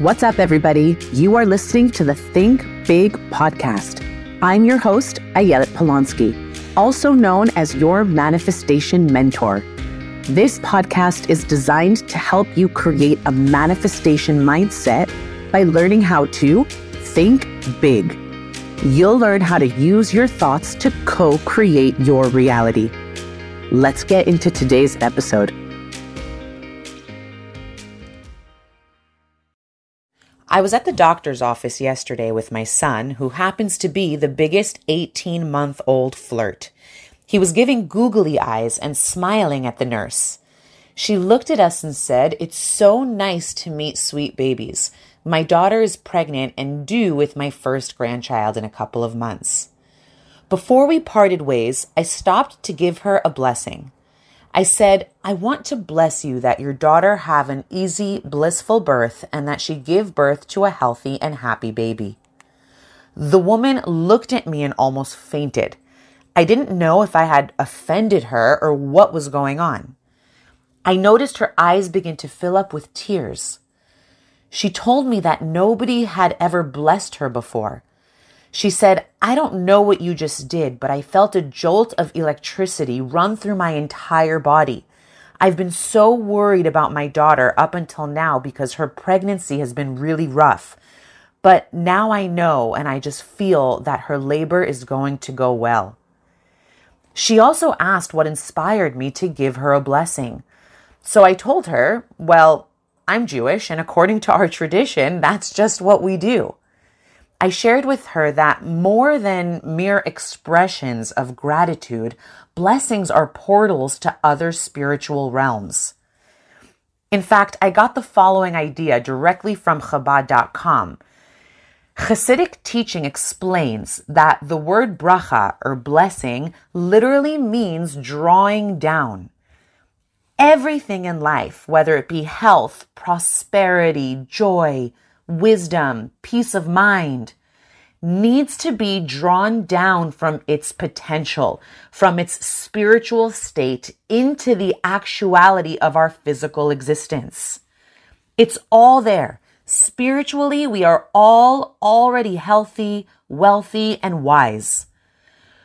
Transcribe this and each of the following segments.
What's up, everybody? You are listening to the Think Big podcast. I'm your host, Ayelet Polonsky, also known as your manifestation mentor. This podcast is designed to help you create a manifestation mindset by learning how to think big. You'll learn how to use your thoughts to co create your reality. Let's get into today's episode. I was at the doctor's office yesterday with my son, who happens to be the biggest 18 month old flirt. He was giving googly eyes and smiling at the nurse. She looked at us and said, It's so nice to meet sweet babies. My daughter is pregnant and due with my first grandchild in a couple of months. Before we parted ways, I stopped to give her a blessing. I said, I want to bless you that your daughter have an easy, blissful birth and that she give birth to a healthy and happy baby. The woman looked at me and almost fainted. I didn't know if I had offended her or what was going on. I noticed her eyes begin to fill up with tears. She told me that nobody had ever blessed her before she said, I don't know what you just did, but I felt a jolt of electricity run through my entire body. I've been so worried about my daughter up until now because her pregnancy has been really rough. But now I know and I just feel that her labor is going to go well. She also asked what inspired me to give her a blessing. So I told her, well, I'm Jewish, and according to our tradition, that's just what we do. I shared with her that more than mere expressions of gratitude, blessings are portals to other spiritual realms. In fact, I got the following idea directly from Chabad.com. Hasidic teaching explains that the word bracha or blessing literally means drawing down. Everything in life, whether it be health, prosperity, joy, wisdom, peace of mind, needs to be drawn down from its potential, from its spiritual state into the actuality of our physical existence. It's all there. Spiritually, we are all already healthy, wealthy, and wise.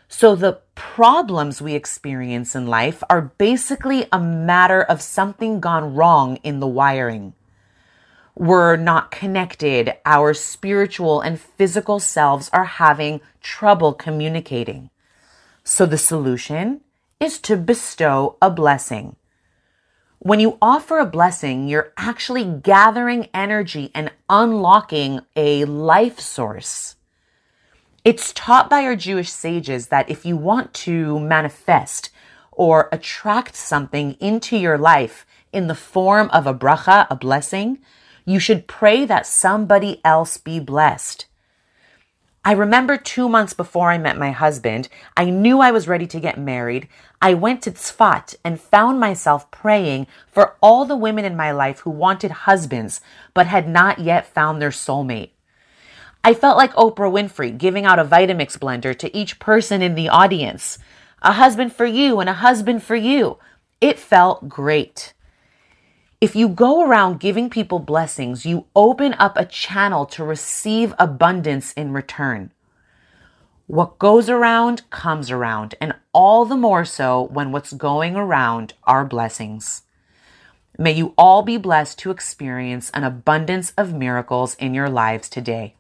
So the problems we experience in life are basically a matter of something gone wrong in the wiring we're not connected. Our spiritual and physical selves are having trouble communicating. So the solution is to bestow a blessing. When you offer a blessing, you're actually gathering energy and unlocking a life source. It's taught by our Jewish sages that if you want to manifest or attract something into your life in the form of a bracha, a blessing, you should pray that somebody else be blessed. I remember two months before I met my husband, I knew I was ready to get married. I went to Tzfat and found myself praying for all the women in my life who wanted husbands but had not yet found their soulmate. I felt like Oprah Winfrey giving out a Vitamix blender to each person in the audience. A husband for you and a husband for you. It felt great. If you go around giving people blessings, you open up a channel to receive abundance in return. What goes around comes around, and all the more so when what's going around are blessings. May you all be blessed to experience an abundance of miracles in your lives today.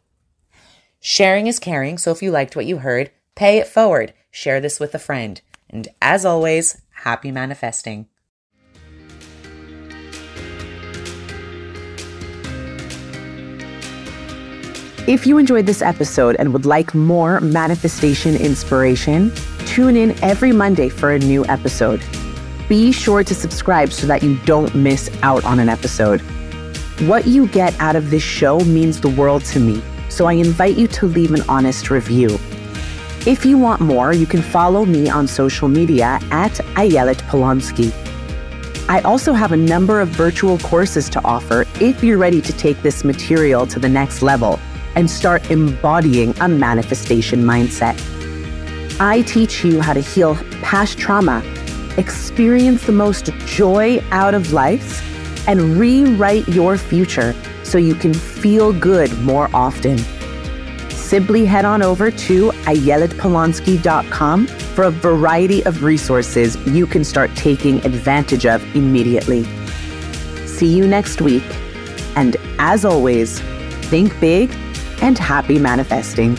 Sharing is caring, so if you liked what you heard, pay it forward. Share this with a friend. And as always, happy manifesting. If you enjoyed this episode and would like more manifestation inspiration, tune in every Monday for a new episode. Be sure to subscribe so that you don't miss out on an episode. What you get out of this show means the world to me, so I invite you to leave an honest review. If you want more, you can follow me on social media at Ayelet Polonsky. I also have a number of virtual courses to offer if you're ready to take this material to the next level and start embodying a manifestation mindset. I teach you how to heal past trauma, experience the most joy out of life, and rewrite your future so you can feel good more often. Simply head on over to ayeletpolonsky.com for a variety of resources you can start taking advantage of immediately. See you next week. And as always, think big and happy manifesting.